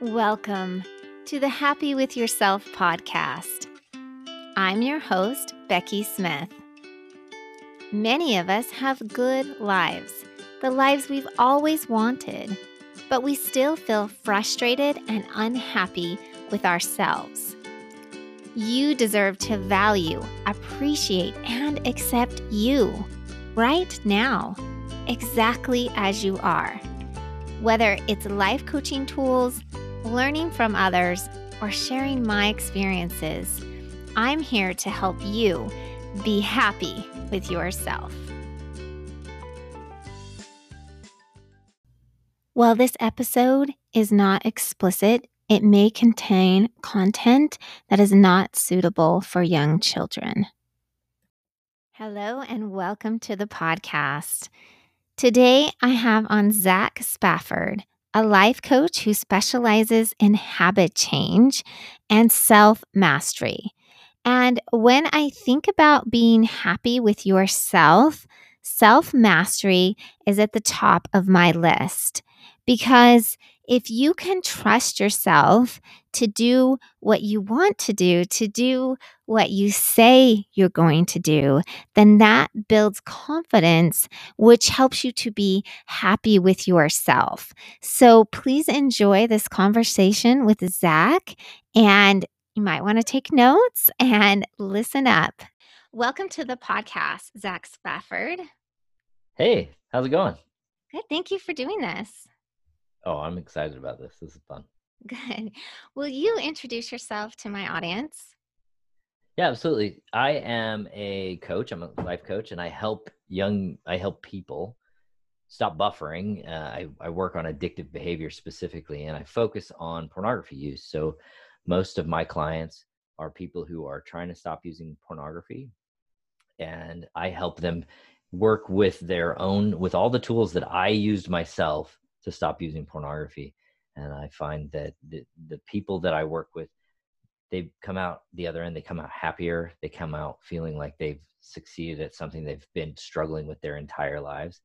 Welcome to the Happy with Yourself podcast. I'm your host, Becky Smith. Many of us have good lives, the lives we've always wanted, but we still feel frustrated and unhappy with ourselves. You deserve to value, appreciate, and accept you right now, exactly as you are. Whether it's life coaching tools, learning from others, or sharing my experiences, I'm here to help you be happy with yourself. While this episode is not explicit, it may contain content that is not suitable for young children. Hello, and welcome to the podcast. Today, I have on Zach Spafford, a life coach who specializes in habit change and self mastery. And when I think about being happy with yourself, self mastery is at the top of my list because if you can trust yourself to do what you want to do, to do what you say you're going to do, then that builds confidence, which helps you to be happy with yourself. So please enjoy this conversation with Zach, and you might want to take notes and listen up. Welcome to the podcast, Zach Spafford. Hey, how's it going? Good. Thank you for doing this. Oh, I'm excited about this. This is fun. Good. Will you introduce yourself to my audience? Yeah, absolutely. I am a coach. I'm a life coach, and I help young. I help people stop buffering. Uh, I, I work on addictive behavior specifically, and I focus on pornography use. So, most of my clients are people who are trying to stop using pornography, and I help them work with their own with all the tools that I used myself to stop using pornography. And I find that the, the people that I work with, they come out the other end, they come out happier. They come out feeling like they've succeeded at something they've been struggling with their entire lives.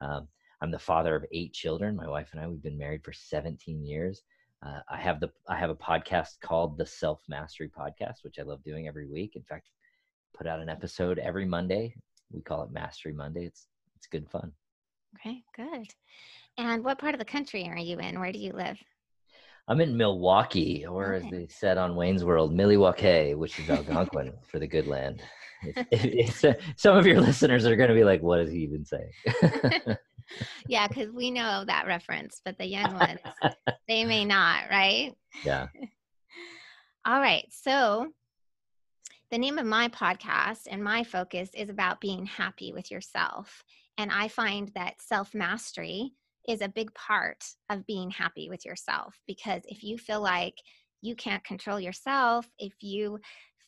Um, I'm the father of eight children. My wife and I, we've been married for 17 years. Uh, I have the I have a podcast called the Self Mastery Podcast, which I love doing every week. In fact, put out an episode every Monday. We call it Mastery Monday. It's it's good fun. Okay, good. And what part of the country are you in? Where do you live? I'm in Milwaukee, or okay. as they said on Wayne's World, Milwaukee, which is Algonquin for the good land. It's, it's, uh, some of your listeners are going to be like, "What is he even saying?" yeah, because we know that reference, but the young ones, they may not, right? Yeah. All right. So, the name of my podcast and my focus is about being happy with yourself. And I find that self mastery is a big part of being happy with yourself because if you feel like you can't control yourself, if you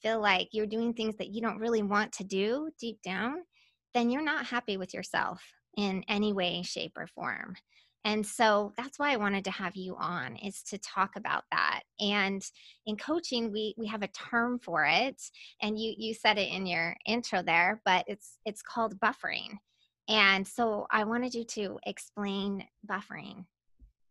feel like you're doing things that you don't really want to do deep down, then you're not happy with yourself in any way, shape, or form. And so that's why I wanted to have you on is to talk about that. And in coaching, we we have a term for it, and you you said it in your intro there, but it's it's called buffering. And so I wanted you to explain buffering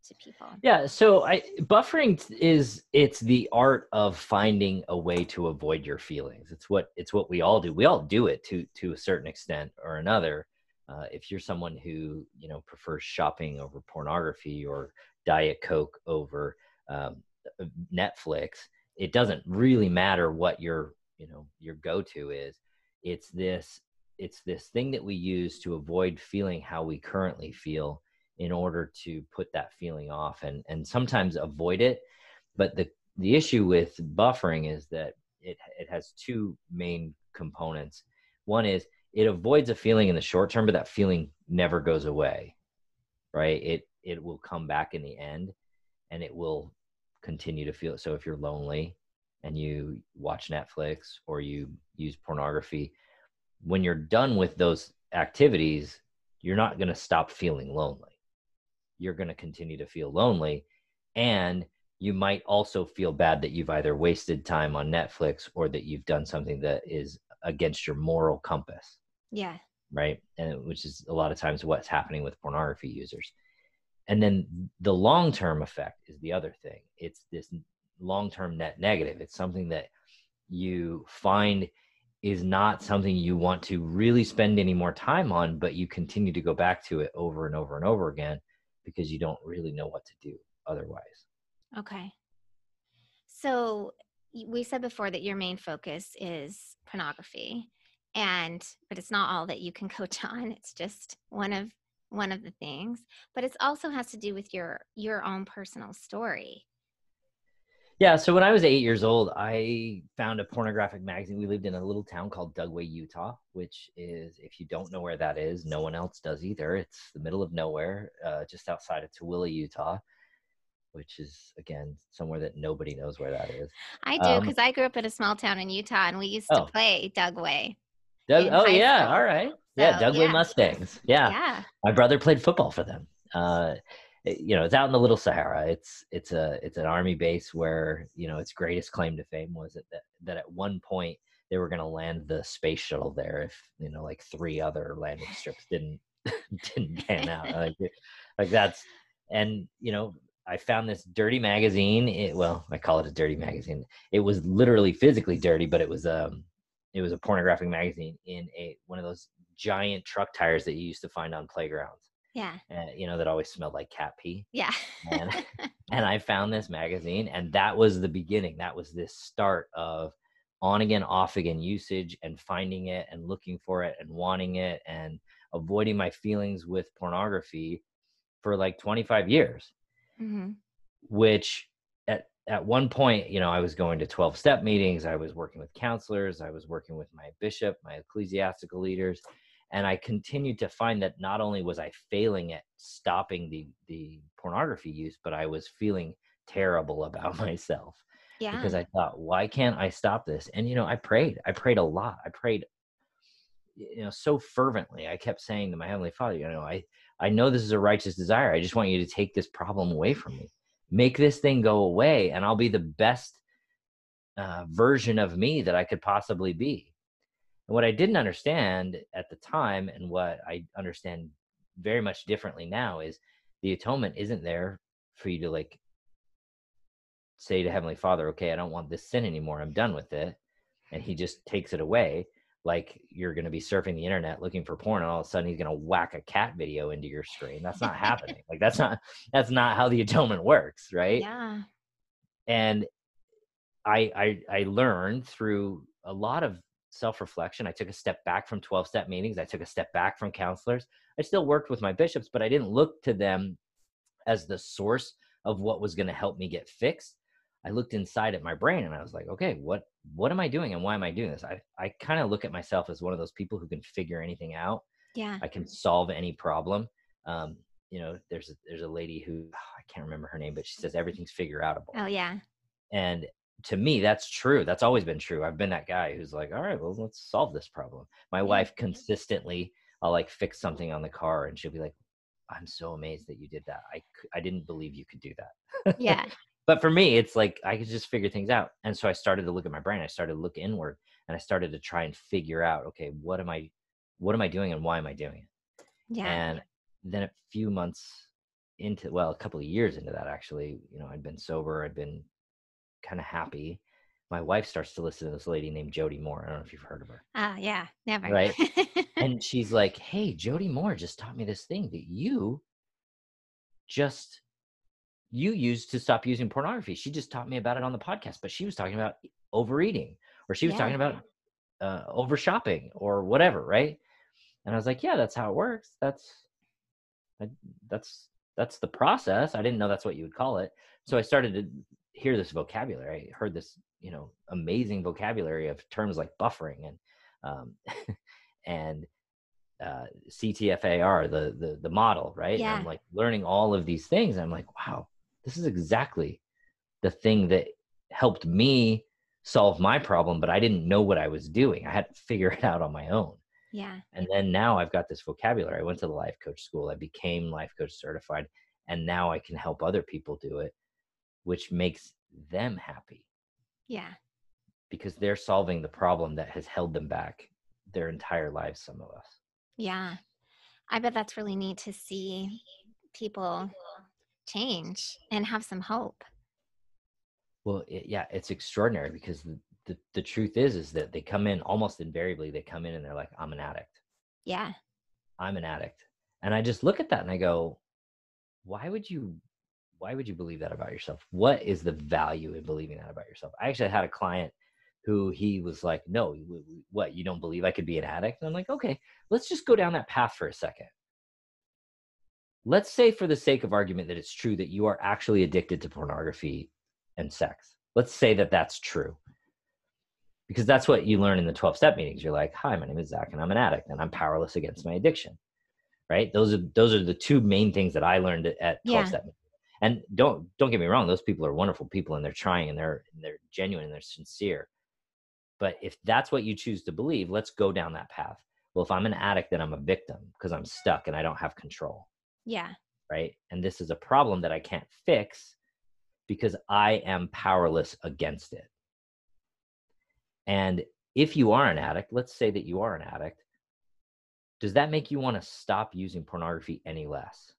to people. Yeah, so I buffering is it's the art of finding a way to avoid your feelings. It's what it's what we all do. We all do it to to a certain extent or another. Uh, if you're someone who you know prefers shopping over pornography or diet coke over um, uh, Netflix, it doesn't really matter what your you know your go to is. It's this it's this thing that we use to avoid feeling how we currently feel in order to put that feeling off and and sometimes avoid it. But the the issue with buffering is that it it has two main components. One is it avoids a feeling in the short term but that feeling never goes away right? It it will come back in the end and it will continue to feel so if you're lonely and you watch netflix or you use pornography when you're done with those activities, you're not going to stop feeling lonely. You're going to continue to feel lonely. And you might also feel bad that you've either wasted time on Netflix or that you've done something that is against your moral compass. Yeah. Right. And which is a lot of times what's happening with pornography users. and then the long term effect is the other thing it's this long term net negative it's something that you find is not something you want to really spend any more time on but you continue to go back to it over and over and over again because you don't really know what to do otherwise. Okay. So we said before that your main focus is pornography and but it's not all that you can coach on it's just one of one of the things but it also has to do with your your own personal story yeah so when i was eight years old i found a pornographic magazine we lived in a little town called dugway utah which is if you don't know where that is no one else does either it's the middle of nowhere uh, just outside of tooele utah which is again somewhere that nobody knows where that is i do because um, i grew up in a small town in utah and we used to oh. play dugway Doug, oh yeah, school. all right. So, yeah, Dugway yeah. Mustangs. Yeah. yeah. My brother played football for them. Uh, you know, it's out in the Little Sahara. It's it's a it's an army base where you know its greatest claim to fame was that that, that at one point they were going to land the space shuttle there if you know like three other landing strips didn't didn't pan out. like, like that's and you know I found this dirty magazine. It, well, I call it a dirty magazine. It was literally physically dirty, but it was um it was a pornographic magazine in a one of those giant truck tires that you used to find on playgrounds. Yeah. Uh, you know that always smelled like cat pee. Yeah. and, and I found this magazine, and that was the beginning. That was this start of on again, off again usage, and finding it, and looking for it, and wanting it, and avoiding my feelings with pornography for like 25 years. Mm-hmm. Which at at one point, you know, I was going to 12 step meetings, I was working with counselors, I was working with my bishop, my ecclesiastical leaders, and I continued to find that not only was I failing at stopping the the pornography use, but I was feeling terrible about myself. Yeah. Because I thought, why can't I stop this? And you know, I prayed. I prayed a lot. I prayed you know so fervently. I kept saying to my heavenly Father, you know, I I know this is a righteous desire. I just want you to take this problem away from me make this thing go away and I'll be the best uh, version of me that I could possibly be. And what I didn't understand at the time and what I understand very much differently now is the atonement isn't there for you to like say to Heavenly Father, okay, I don't want this sin anymore. I'm done with it. And he just takes it away like you're going to be surfing the internet looking for porn and all of a sudden he's going to whack a cat video into your screen that's not happening like that's not that's not how the atonement works right yeah and i i i learned through a lot of self-reflection i took a step back from 12 step meetings i took a step back from counselors i still worked with my bishops but i didn't look to them as the source of what was going to help me get fixed I looked inside at my brain and I was like, okay, what what am I doing and why am I doing this? I I kind of look at myself as one of those people who can figure anything out. Yeah. I can solve any problem. Um, you know, there's a, there's a lady who oh, I can't remember her name, but she says everything's figure outable. Oh yeah. And to me, that's true. That's always been true. I've been that guy who's like, all right, well, let's solve this problem. My wife consistently, I'll like fix something on the car, and she'll be like, I'm so amazed that you did that. I I didn't believe you could do that. Yeah. but for me it's like i could just figure things out and so i started to look at my brain i started to look inward and i started to try and figure out okay what am i what am i doing and why am i doing it yeah and then a few months into well a couple of years into that actually you know i'd been sober i'd been kind of happy my wife starts to listen to this lady named jody moore i don't know if you've heard of her ah uh, yeah never right and she's like hey jody moore just taught me this thing that you just you used to stop using pornography. She just taught me about it on the podcast, but she was talking about overeating or she was yeah. talking about uh, over shopping or whatever, right? And I was like, yeah, that's how it works. That's that's that's the process. I didn't know that's what you would call it. So I started to hear this vocabulary. I heard this, you know, amazing vocabulary of terms like buffering and um, and uh, CTFAR, the the the model, right? Yeah. And I'm like learning all of these things. I'm like, wow, this is exactly the thing that helped me solve my problem, but I didn't know what I was doing. I had to figure it out on my own. Yeah. And then now I've got this vocabulary. I went to the life coach school, I became life coach certified, and now I can help other people do it, which makes them happy. Yeah. Because they're solving the problem that has held them back their entire lives, some of us. Yeah. I bet that's really neat to see people change and have some hope? Well, it, yeah, it's extraordinary because the, the, the truth is is that they come in almost invariably they come in and they're like I'm an addict. Yeah. I'm an addict. And I just look at that and I go, why would you why would you believe that about yourself? What is the value in believing that about yourself? I actually had a client who he was like, "No, what? You don't believe I could be an addict?" And I'm like, "Okay, let's just go down that path for a second. Let's say for the sake of argument that it's true that you are actually addicted to pornography and sex. Let's say that that's true. Because that's what you learn in the 12 step meetings. You're like, "Hi, my name is Zach and I'm an addict and I'm powerless against my addiction." right those are those are the two main things that i learned at 12 yeah. step and don't don't get me wrong those people are wonderful people and they're trying and they're they're genuine and they're sincere. But if that's what you choose to believe let's go down that path. Well if i'm an addict then i'm a victim because i'm stuck and i don't have control. Yeah. Right? And this is a problem that i can't fix because i am powerless against it. And if you are an addict let's say that you are an addict does that make you want to stop using pornography any less?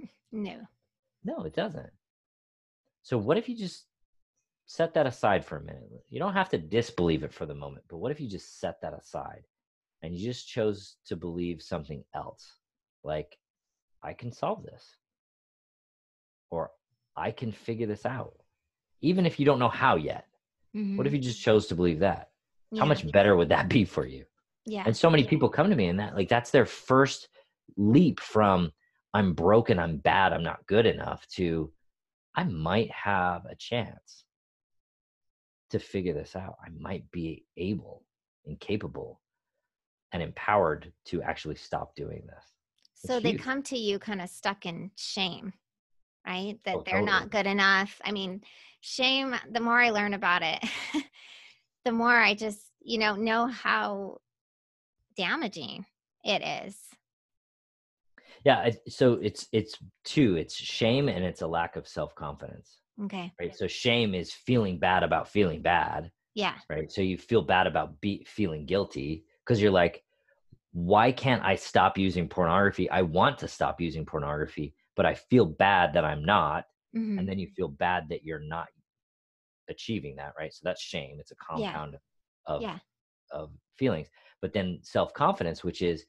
No. No, it doesn't. So what if you just set that aside for a minute? You don't have to disbelieve it for the moment, but what if you just set that aside and you just chose to believe something else? Like, I can solve this. Or I can figure this out. Even if you don't know how yet. Mm-hmm. What if mm-hmm. you just chose to believe that? Yeah. How much better would that be for you? Yeah. And so many people come to me and that like that's their first leap from I'm broken, I'm bad, I'm not good enough to I might have a chance to figure this out. I might be able and capable and empowered to actually stop doing this. It's so they huge. come to you kind of stuck in shame, right? That oh, they're totally. not good enough. I mean, shame, the more I learn about it, the more I just, you know, know how damaging it is yeah so it's it's two it's shame and it's a lack of self-confidence okay. right? So shame is feeling bad about feeling bad yeah. right? So you feel bad about be, feeling guilty because you're like why can't i stop using pornography? I want to stop using pornography but i feel bad that i'm not mm-hmm. and then you feel bad that you're not achieving that right? So that's shame. It's a compound yeah. of yeah. of feelings. But then self confidence, which is,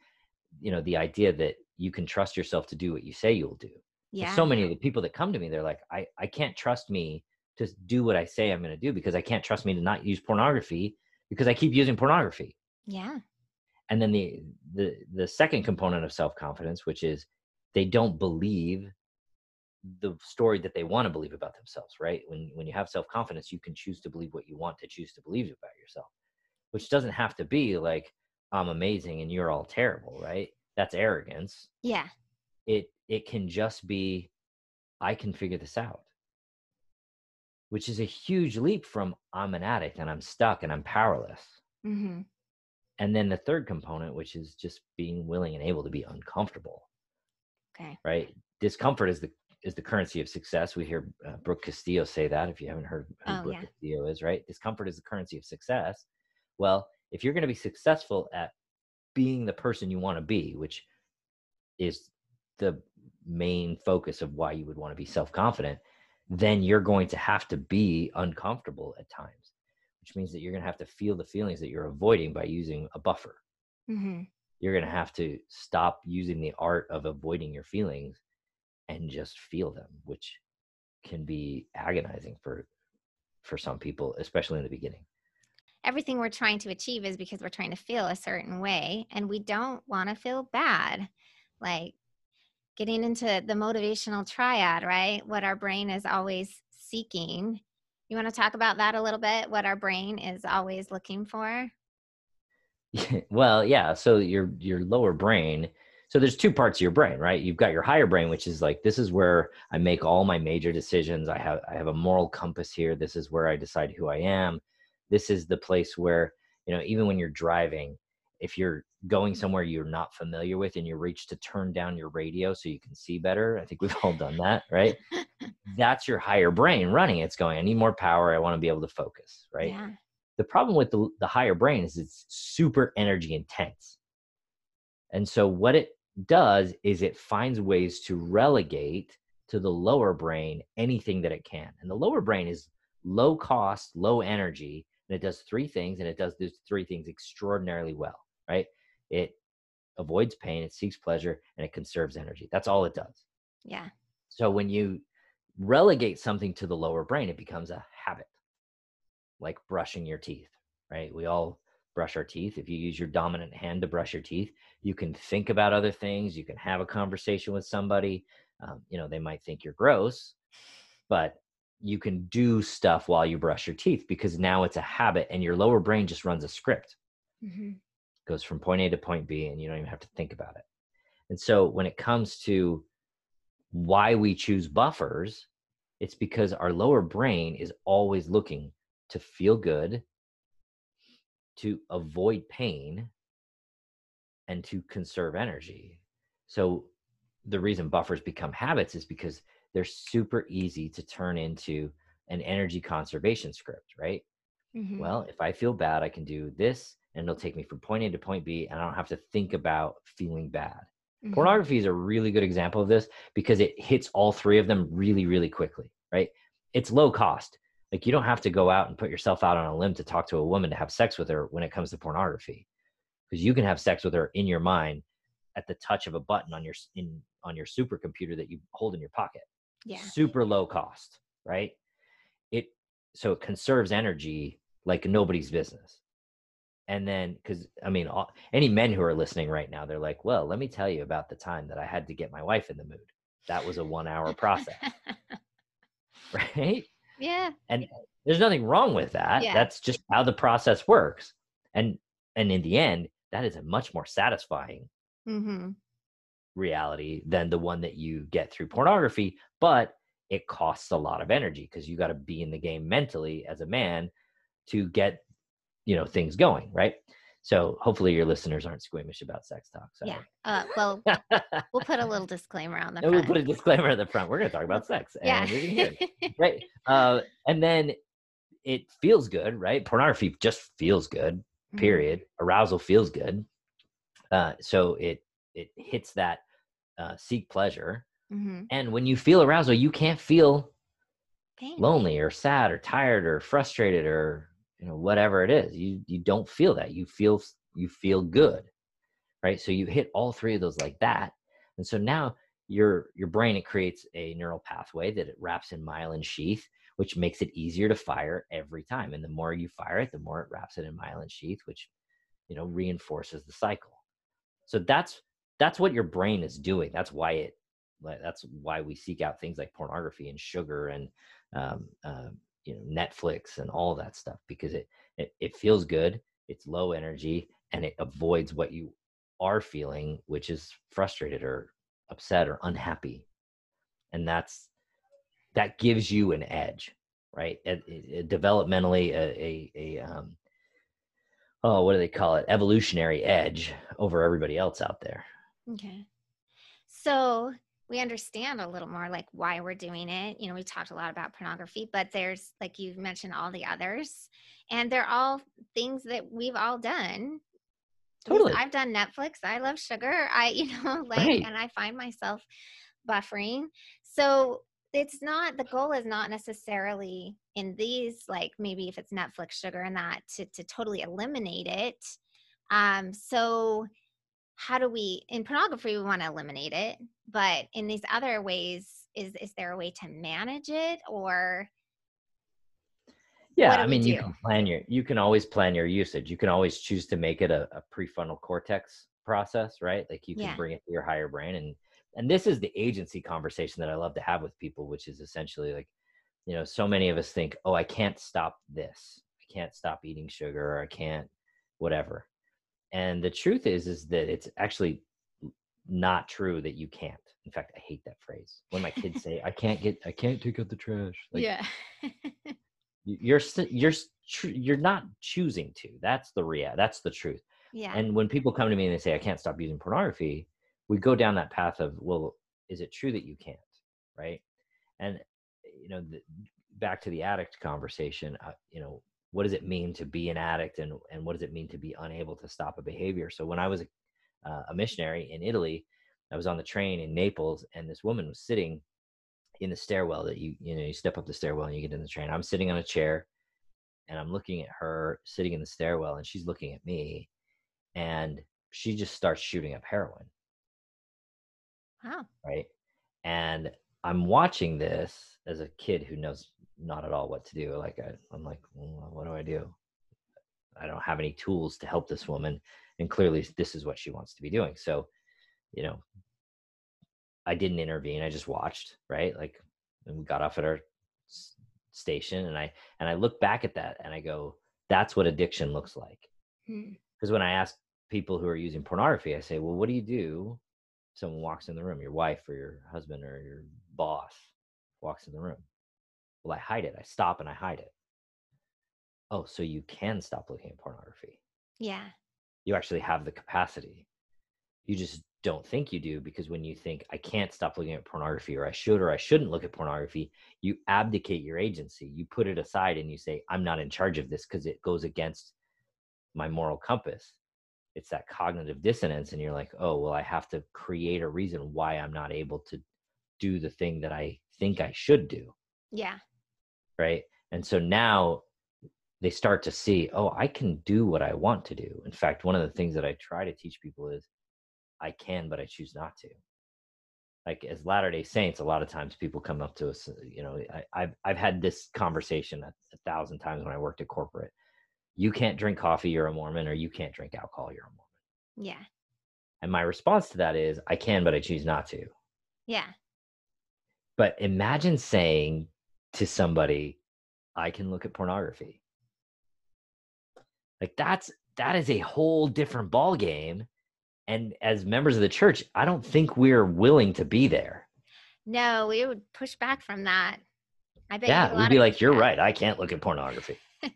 you know, the idea that you can trust yourself to do what you say you'll do. Yeah. So many of the people that come to me, they're like, I, I can't trust me to do what I say I'm going to do because I can't trust me to not use pornography because I keep using pornography. Yeah. And then the the the second component of self confidence, which is they don't believe the story that they want to believe about themselves. Right? When when you have self confidence, you can choose to believe what you want to choose to believe about yourself, which doesn't have to be like I'm amazing and you're all terrible, right? That's arrogance. Yeah. It it can just be I can figure this out. Which is a huge leap from I'm an addict and I'm stuck and I'm powerless. Mm-hmm. And then the third component, which is just being willing and able to be uncomfortable. Okay. Right. Discomfort is the is the currency of success. We hear uh, Brooke Castillo say that. If you haven't heard who oh, Brooke yeah. Castillo is, right? Discomfort is the currency of success. Well, if you're going to be successful at being the person you want to be, which is the main focus of why you would want to be self confident, then you're going to have to be uncomfortable at times, which means that you're going to have to feel the feelings that you're avoiding by using a buffer. Mm-hmm. You're going to have to stop using the art of avoiding your feelings and just feel them, which can be agonizing for for some people, especially in the beginning everything we're trying to achieve is because we're trying to feel a certain way and we don't want to feel bad. Like getting into the motivational triad right? What our brain is always seeking. You want to talk about that a little bit what our brain is always looking for? Well yeah so your your lower brain so there's two parts of your brain right? You've got your higher brain which is like this is where i make all my major decisions. I have i have a moral compass here. This is where i decide who i am this is the place where you know even when you're driving if you're going somewhere you're not familiar with and you reach to turn down your radio so you can see better i think we've all done that right? That's your higher brain running. It's going i need more power. I want to be able to focus right? Yeah. the problem with the, the higher brain is it's super energy intense. And so what it does is it finds ways to relegate to the lower brain anything that it can. And the lower brain is low cost, low energy, and it does three things, and it does those three things extraordinarily well, right? It avoids pain, it seeks pleasure, and it conserves energy. That's all it does. Yeah. So when you relegate something to the lower brain, it becomes a habit, like brushing your teeth, right? We all brush our teeth. If you use your dominant hand to brush your teeth, you can think about other things. You can have a conversation with somebody. Um, you know, they might think you're gross, but you can do stuff while you brush your teeth because now it's a habit and your lower brain just runs a script. Mm-hmm. Goes from point A to point B and you don't even have to think about it. And so when it comes to why we choose buffers, it's because our lower brain is always looking to feel good, to avoid pain, and to conserve energy. So the reason buffers become habits is because they're super easy to turn into an energy conservation script, right? Mm-hmm. Well, if I feel bad, I can do this and it'll take me from point A to point B and I don't have to think about feeling bad. Mm-hmm. Pornography is a really good example of this because it hits all three of them really, really quickly, right? It's low cost. Like you don't have to go out and put yourself out on a limb to talk to a woman to have sex with her when it comes to pornography. Because you can have sex with her in your mind at the touch of a button on your in on your supercomputer that you hold in your pocket. Yeah. Super low cost, right? It so it conserves energy like nobody's business and then because i mean all, any men who are listening right now they're like well let me tell you about the time that i had to get my wife in the mood that was a one hour process right yeah and there's nothing wrong with that yeah. that's just how the process works and and in the end that is a much more satisfying mm-hmm. Reality than the one that you get through pornography but it costs a lot of energy because you got to be in the game mentally as a man to get you know things going right so hopefully your listeners aren't squeamish about sex talk so. yeah uh, well we'll put a little disclaimer on the front. we'll put a disclaimer at the front we're going to talk about sex yeah. right uh, and then it feels good right pornography just feels good mm-hmm. period mm-hmm. arousal feels good uh, so it it hits that uh, seek pleasure. Mm-hmm. and when you feel arousal you can't feel Pain. lonely or sad or tired or frustrated or you know whatever it is. You you don't feel that. You feel you feel good right? So you hit all three of those like that. And so now your your brain it creates a neural pathway that it wraps in myelin sheath which makes it easier to fire every time. And the more you fire it the more it wraps it in myelin sheath which you know reinforces the cycle. So that's that's what your brain is doing that's why it that's why we seek out things like pornography and sugar and um, uh, you know netflix and all that stuff because it, it it feels good it's low energy and it avoids what you are feeling which is frustrated or upset or unhappy. And that's that gives you an edge right? It, it, developmentally a, a, a um, oh what do they call it? Evolutionary edge over everybody else out there okay so we understand a little more like why we're doing it. You know, we talked a lot about pornography, but there's like you've mentioned all the others, and they're all things that we've all done. Totally. I've done Netflix. I love sugar. I, you know, like, right. and I find myself buffering. So it's not the goal is not necessarily in these like maybe if it's Netflix sugar and that to to totally eliminate it. Um, so how do we in pornography we want to eliminate it but in these other ways is is there a way to manage it or yeah i mean you can plan your you can always plan your usage. You can always choose to make it a, a prefrontal cortex process right? Like you can yeah. bring it to your higher brain and and this is the agency conversation that i love to have with people which is essentially like you know so many of us think oh i can't stop this. I can't stop eating sugar or i can't whatever and the truth is is that it's actually not true that you can't. In fact i hate that phrase. When my kids say i can't get i can't take out the trash like, yeah. you're you're you're not choosing to. That's the real that's the truth. Yeah. And when people come to me and they say i can't stop using pornography we go down that path of well is it true that you can't? Right? And you know the, back to the addict conversation uh, you know what does it mean to be an addict and, and what does it mean to be unable to stop a behavior so when i was a, uh, a missionary in italy I was on the train in Naples, and this woman was sitting in the stairwell that you you know you step up the stairwell and you get in the train. I'm sitting on a chair, and I'm looking at her sitting in the stairwell, and she's looking at me, and she just starts shooting up heroin. Wow. Right. And I'm watching this as a kid who knows not at all what to do. Like I, I'm like, well, what do I do? I don't have any tools to help this woman, and clearly this is what she wants to be doing. So, you know, I didn't intervene. I just watched. Right. Like, and we got off at our s- station, and I and I look back at that, and I go, that's what addiction looks like. Hmm. Because when I ask people who are using pornography, I say, well, what do you do? Someone walks in the room, your wife or your husband or your boss walks in the room. Well, I hide it. I stop and I hide it. Oh, so you can stop looking at pornography. Yeah. You actually have the capacity. You just don't think you do because when you think, I can't stop looking at pornography or I should or I shouldn't look at pornography, you abdicate your agency. You put it aside and you say, I'm not in charge of this because it goes against my moral compass. It's that cognitive dissonance. And you're like, oh, well, I have to create a reason why I'm not able to do the thing that I think I should do. Yeah. Right. And so now they start to see, oh, I can do what I want to do. In fact, one of the things that I try to teach people is I can, but I choose not to. Like as Latter Day Saints, a lot of times people come up to us. uh, You know, I, I've I've had this conversation a, a thousand times when I worked at corporate. You can't drink coffee, you're a Mormon, or you can't drink alcohol, you're a Mormon. Yeah. And my response to that is, I can, but I choose not to. Yeah. But imagine saying to somebody, I can look at pornography. Like that's that is a whole different ball game. And as members of the church, I don't think we're willing to be there. No, we would push back from that. I bet. Yeah, we'd be like, You're right, I can't look at pornography.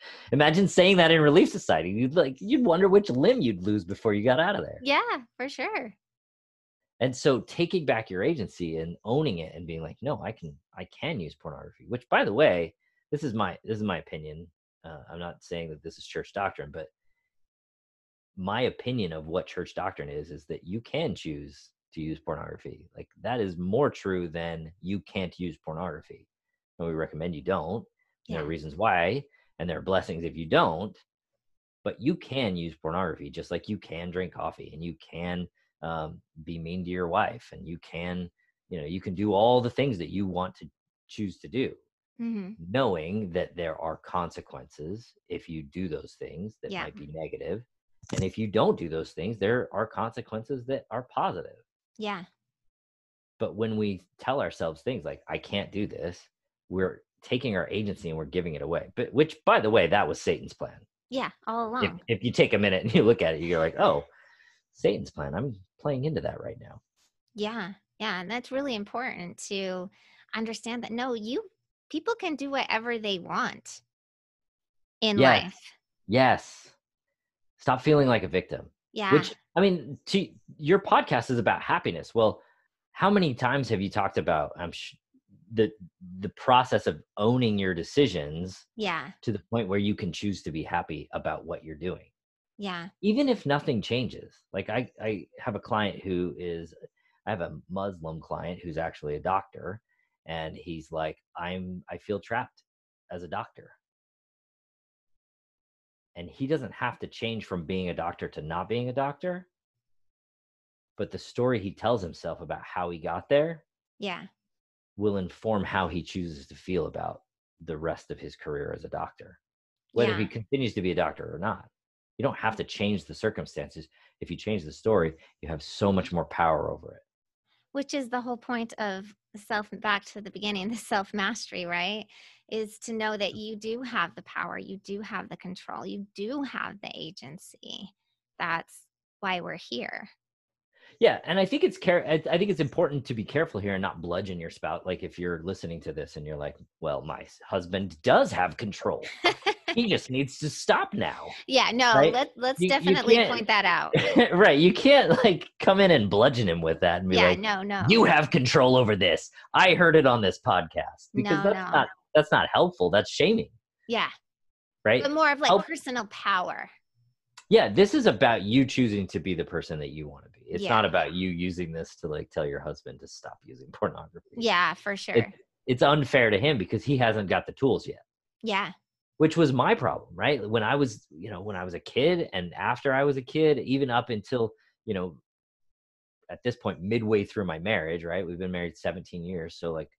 Imagine saying that in Relief Society. You'd like you'd wonder which limb you'd lose before you got out of there. Yeah, for sure. And so taking back your agency and owning it and being like no i can i can use pornography which by the way this is my this is my opinion uh, i'm not saying that this is church doctrine but my opinion of what church doctrine is is that you can choose to use pornography. Like that is more true than you can't use pornography. And we recommend you don't. There are reasons why and there are blessings if you don't but you can use pornography just like you can drink coffee and you can um, be mean to your wife and you can you know you can do all the things that you want to choose to do hmm knowing that there are consequences if you do those things that Yeah. might be negative and if you don't do those things there are consequences that are positive Yeah. but when we tell ourselves things like i can't do this we're taking our agency and we're giving it away but which by the way that was satan's plan Yeah. All if, along. if you take a minute and you look at it you're like oh satan's plan i'm playing into that right now Yeah. Yeah. And that's really important to understand that no, you people can do whatever they want in Yes. life. yes stop feeling like a victim Yeah. which i mean to your podcast is about happiness well how many times have you talked about i'm sh- the the process of owning your decisions yeah. to the point where you can choose to be happy about what you're doing Yeah. even if nothing changes like i i have a client who is i have a muslim client who's actually a doctor and he's like i'm i feel trapped as a doctor and he doesn't have to change from being a doctor to not being a doctor but the story he tells himself about how he got there Yeah. will inform how he chooses to feel about the rest of his career as a doctor whether he continues to be a doctor or not you don't have to change the circumstances if you change the story you have so much more power over it Which is the whole point of self back to the beginning, the self mastery, right? Is to know that you do have the power, you do have the control, you do have the agency. That's why we're here. yeah and i think it's care I, think it's important to be careful here and not bludgeon your spout like if you're listening to this and you're like well my husband does have control he just needs to stop now Yeah, no, Right? let, let's You- you definitely can't- point that out. right you can't like come in and bludgeon him with that and be Yeah, like no, no. you have control over this i heard it on this podcast because No, that's no. not that's not helpful that's shaming yeah, right but more of like Help- personal power. yeah this is about you choosing to be the person that you want to be It's Yeah. not about you using this to like tell your husband to stop using pornography. Yeah, for sure. It- It's unfair to him because he hasn't got the tools yet. yeah. Which was my problem right? When i was you know when i was a kid and after i was a kid even up until you know at this point midway through my marriage right? We've been married 17 years so like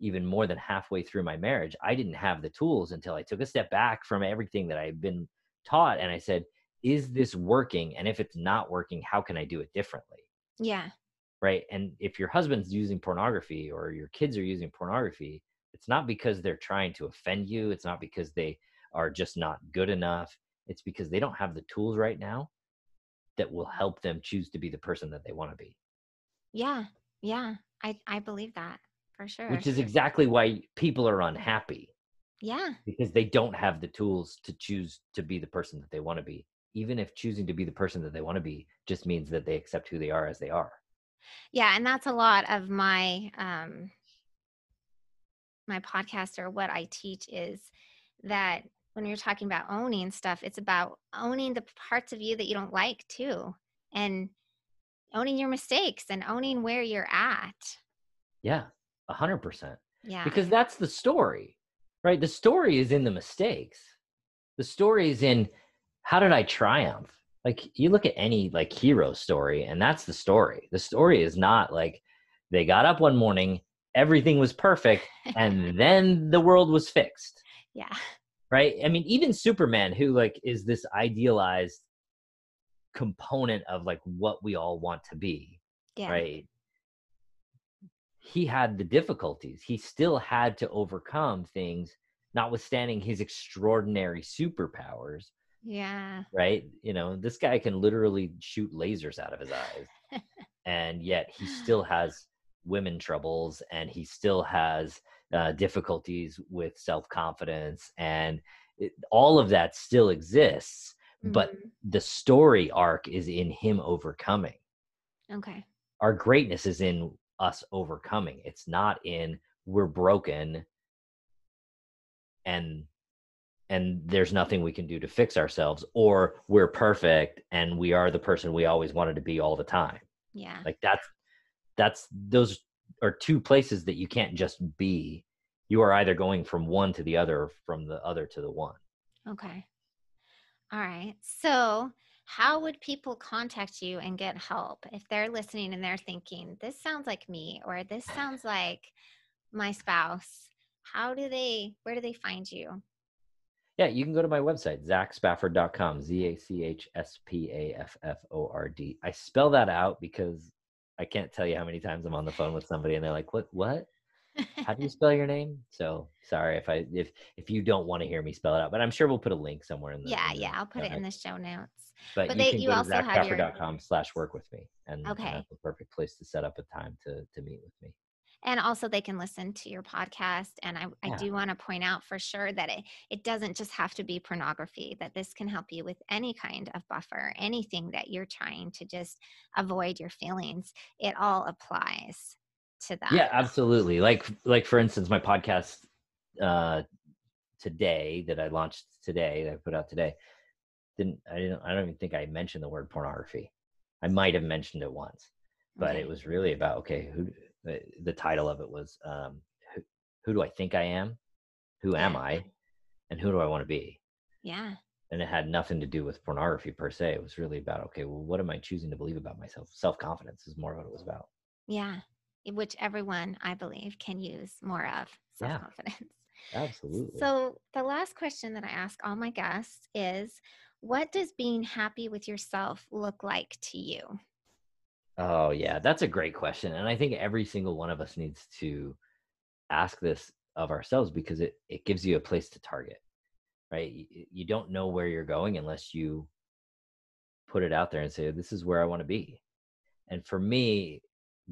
even more than halfway through my marriage i didn't have the tools until i took a step back from everything that i've been taught and i said is this working? And if it's not working how can i do it differently? Yeah. right? And if your husband's using pornography or your kids are using pornography it's not because they're trying to offend you it's not because they are just not good enough it's because they don't have the tools right now that will help them choose to be the person that they want to be Yeah. Yeah. I I believe that for sure. which is exactly why people are unhappy yeah. because they don't have the tools to choose to be the person that they want to be even if choosing to be the person that they want to be just means that they accept who they are as they are Yeah, and that's a lot of my um my podcast or what I teach is that when you're talking about owning stuff, it's about owning the parts of you that you don't like too and owning your mistakes and owning where you're at. yeah a hundred percent Yeah. because that's the story right the story is in the mistakes the story is in how did i triumph like you look at any like hero story and that's the story the story is not like they got up one morning everything was perfect and then the world was fixed yeah. right i mean even superman who like is this idealized component of like what we all want to be Yeah. right he had the difficulties he still had to overcome things notwithstanding his extraordinary superpowers Yeah. right you know this guy can literally shoot lasers out of his eyes and yet he still has women troubles and he still has uh, difficulties with self-confidence and it, all of that still exists but Mhm. the story arc is in him overcoming okay. our greatness is in us overcoming it's not in we're broken and and there's nothing we can do to fix ourselves or we're perfect and we are the person we always wanted to be all the time Yeah. like that's that's those are two places that you can't just be you are either going from one to the other or from the other to the one Okay. All right. So, how would people contact you and get help if they're listening and they're thinking, this sounds like me or this sounds like my spouse? How do they, where do they find you? Yeah, you can go to my website, zachspafford.com, Z A C H S P A F F O R D. I spell that out because I can't tell you how many times I'm on the phone with somebody and they're like, "What? What? How do you spell your name?" So sorry if I if if you don't want to hear me spell it out, but I'm sure we'll put a link somewhere in the. yeah, in the yeah. I'll put it in the show notes. But, but you they- can you go to also have your- zachspafford.com slash work with me, and, and Okay. that's the perfect place to set up a time to to meet with me. And also, they can listen to your podcast. And I, I Yeah. do want to point out for sure that it, it doesn't just have to be pornography, that this can help you with any kind of buffer, anything that you're trying to just avoid your feelings. It all applies to that. Yeah, absolutely. Like like for instance, my podcast uh today that I launched today, that I put out today, didn't I didn't I don't even think I mentioned the word pornography. I might have mentioned it once, but Okay. it was really about okay, who the, the title of it was um who, who do I think I am? Who am I? And who do I want to be? Yeah. And it had nothing to do with pornography per se. It was really about okay, well, what am I choosing to believe about myself? Self confidence is more what it was mm. about. Yeah. Eh, which everyone, I believe, can use more of Yeah. self confidence. Absolutely. So, the last question that I ask all my guests is what does being happy with yourself look like to you? Oh, yeah, that's a great question. And I think every single one of us needs to ask this of ourselves because it, it gives you a place to target, right? You, you don't know where you're going unless you put it out there and say, this is where I want to be. And for me,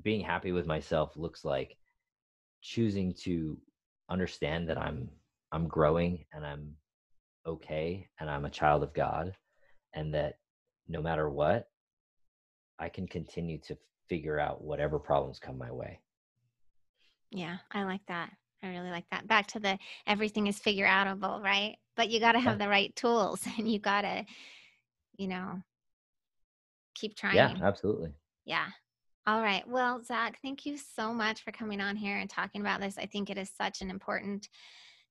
being happy with myself looks like choosing to understand that I'm I'm growing and I'm okay and I'm a child of God and that no matter what I can continue to figure out whatever problems come my way. Yeah, I like that. I really like that. Back to the everything is figure outable, right? But you got to have the right tools and you got to, you know, keep trying. Yeah, absolutely. Yeah. All right. Well, Zach, thank you so much for coming on here and talking about this. I think it is such an important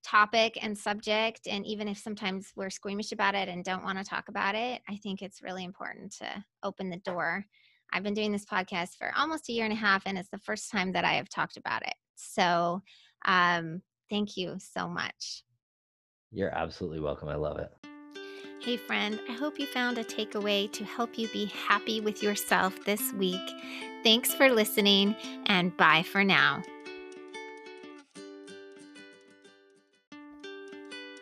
topic and subject. And even if sometimes we're squeamish about it and don't want to talk about it, I think it's really important to open the door. I've been doing this podcast for almost a year and a half, and it's the first time that I have talked about it. So, um, thank you so much. You're absolutely welcome. I love it. Hey, friend, I hope you found a takeaway to help you be happy with yourself this week. Thanks for listening, and bye for now.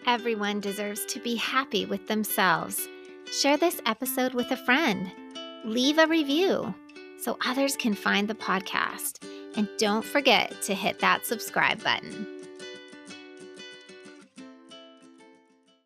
Everyone deserves to be happy with themselves. Share this episode with a friend. Leave a review so others can find the podcast. And don't forget to hit that subscribe button.